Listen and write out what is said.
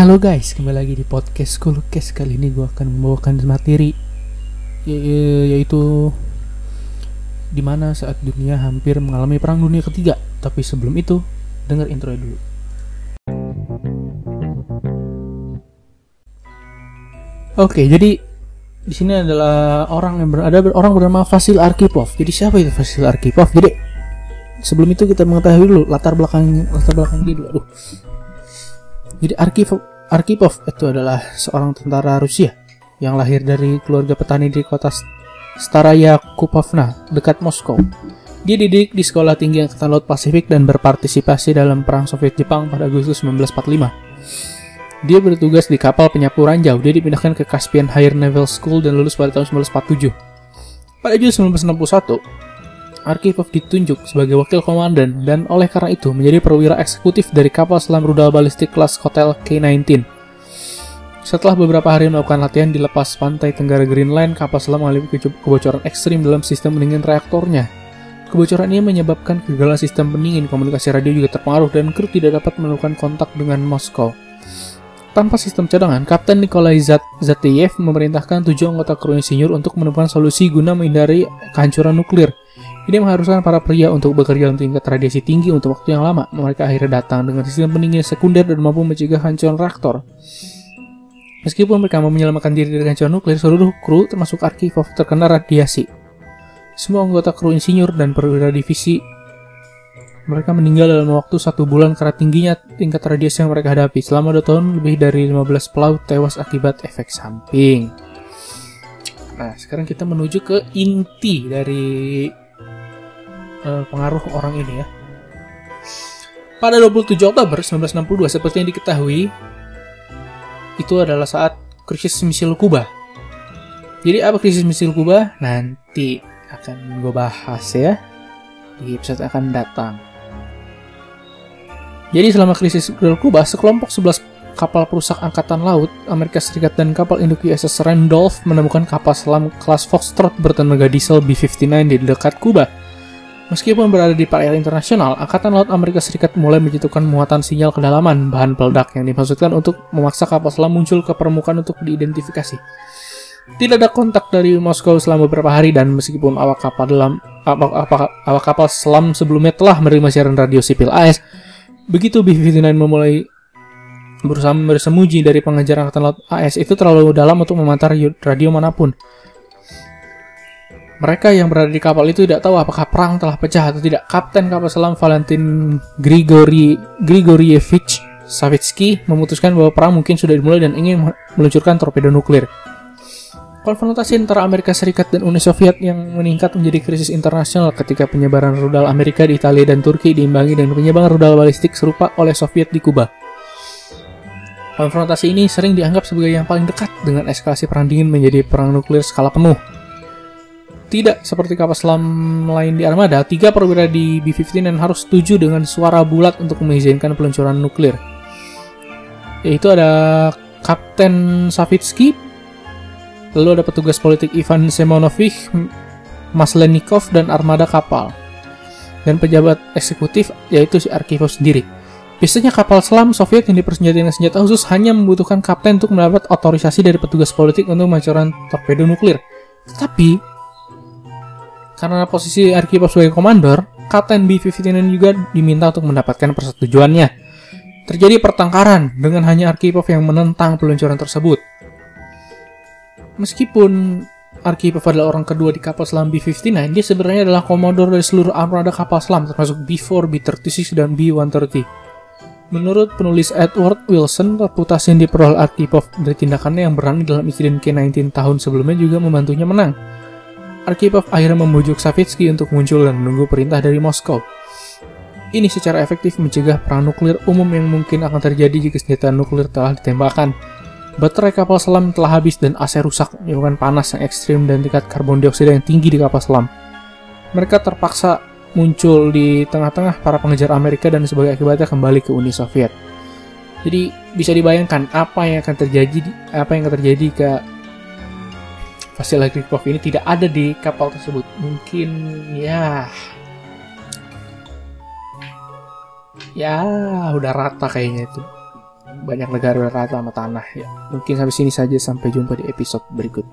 Halo guys, kembali lagi di podcast Kulukes Kali ini gue akan membawakan materi ya- ya- Yaitu Di mana saat dunia hampir mengalami perang dunia ketiga Tapi sebelum itu, denger intro dulu Oke, jadi di sini adalah orang yang ber- ada ber- orang bernama Vasil Arkhipov. Jadi siapa itu Vasil Arkhipov? Jadi sebelum itu kita mengetahui dulu latar belakang latar belakang dia dulu. Aduh. Jadi Arkhipov, Arkhipov itu adalah seorang tentara Rusia yang lahir dari keluarga petani di kota Staraya Kupovna dekat Moskow. Dia dididik di Sekolah Tinggi Angkatan Laut Pasifik dan berpartisipasi dalam Perang Soviet-Jepang pada Agustus 1945. Dia bertugas di kapal penyapu ranjau. Dia dipindahkan ke Caspian Higher Naval School dan lulus pada tahun 1947. Pada Juli 1961, Arkhipov ditunjuk sebagai wakil komandan dan oleh karena itu menjadi perwira eksekutif dari kapal selam rudal balistik kelas Hotel K-19. Setelah beberapa hari melakukan latihan di lepas pantai Tenggara Greenland, kapal selam mengalami kebocoran ekstrim dalam sistem pendingin reaktornya. Kebocoran ini menyebabkan kegagalan sistem pendingin, komunikasi radio juga terpengaruh dan kru tidak dapat melakukan kontak dengan Moskow. Tanpa sistem cadangan, Kapten Nikolai Zat memerintahkan tujuh anggota kru insinyur untuk menemukan solusi guna menghindari kehancuran nuklir. Ini mengharuskan para pria untuk bekerja dalam tingkat radiasi tinggi untuk waktu yang lama. Mereka akhirnya datang dengan sistem pendingin sekunder dan mampu mencegah hancuran reaktor. Meskipun mereka mau menyelamatkan diri dari hancuran nuklir, seluruh kru termasuk Arkhipov terkena radiasi. Semua anggota kru insinyur dan perwira divisi mereka meninggal dalam waktu satu bulan karena tingginya tingkat radiasi yang mereka hadapi. Selama dua tahun, lebih dari 15 pelaut tewas akibat efek samping. Nah, sekarang kita menuju ke inti dari eh, pengaruh orang ini ya. Pada 27 Oktober 1962, seperti yang diketahui, itu adalah saat krisis misil Kuba. Jadi apa krisis misil Kuba? Nanti akan gue bahas ya di episode akan datang. Jadi selama krisis Rudal Kuba, sekelompok 11 kapal perusak angkatan laut Amerika Serikat dan kapal induk USS Randolph menemukan kapal selam kelas Foxtrot bertenaga diesel B-59 di dekat Kuba. Meskipun berada di perairan internasional, Angkatan Laut Amerika Serikat mulai menjatuhkan muatan sinyal kedalaman bahan peledak yang dimaksudkan untuk memaksa kapal selam muncul ke permukaan untuk diidentifikasi. Tidak ada kontak dari Moskow selama beberapa hari dan meskipun awak kapal dalam awak, awak- awak kapal selam sebelumnya telah menerima siaran radio sipil AS, begitu B-59 memulai berusaha bersembunyi dari pengejar angkatan laut AS itu terlalu dalam untuk memantau radio- radio mana pun. Mereka yang berada di kapal itu tidak tahu apakah perang telah pecah atau tidak. Kapten kapal selam Valentin Grigori Grigorievich Savitsky memutuskan bahwa perang mungkin sudah dimulai dan ingin meluncurkan torpedo nuklir. Konfrontasi antara Amerika Serikat dan Uni Soviet yang meningkat menjadi krisis internasional ketika penyebaran rudal Amerika di Italia dan Turki diimbangi dengan penyebaran rudal balistik serupa oleh Soviet di Kuba. Konfrontasi ini sering dianggap sebagai yang paling dekat dengan eskalasi perang dingin menjadi perang nuklir skala penuh. Tidak seperti kapal selam lain di armada, tiga perwira di B-59 harus setuju dengan suara bulat untuk mengizinkan peluncuran nuklir. Yaitu ada Kapten Savitsky, lalu ada petugas politik Ivan Semonovich, Maslenikov, dan armada kapal. Dan pejabat eksekutif yaitu si Arkhipov sendiri. Biasanya kapal selam Soviet yang dipersenjatai dengan senjata khusus hanya membutuhkan kapten untuk mendapat otorisasi dari petugas politik untuk meluncurkan torpedo nuklir. Tetapi, karena posisi Arkhipov sebagai komandor, Kapten B-59 juga diminta untuk mendapatkan persetujuannya. Terjadi pertengkaran dengan hanya Arkhipov yang menentang peluncuran tersebut. Meskipun Arkhipov adalah orang kedua di kapal selam B-59, dia sebenarnya adalah komodor dari seluruh armada kapal selam, termasuk B-4, B-36, dan B-130. Menurut penulis Edward Wilson, reputasi yang diperoleh Arkhipov dari tindakannya yang berani dalam insiden K-19 tahun sebelumnya juga membantunya menang. Arkhipov akhirnya membujuk Savitsky untuk muncul dan menunggu perintah dari Moskow. Ini secara efektif mencegah perang nuklir umum yang mungkin akan terjadi jika senjata nuklir telah ditembakkan. Baterai kapal selam telah habis dan AC rusak, menyebabkan panas yang ekstrim dan tingkat karbon dioksida yang tinggi di kapal selam. Mereka terpaksa muncul di tengah-tengah para pengejar Amerika dan sebagai akibatnya kembali ke Uni Soviet. Jadi bisa dibayangkan apa yang akan terjadi apa yang akan terjadi ke Vasil Arkhipov ini tidak ada di kapal tersebut. Mungkin ya ya udah rata kayaknya itu. banyak negara rata sama tanah ya. Mungkin sampai sini saja sampai jumpa di episode berikut.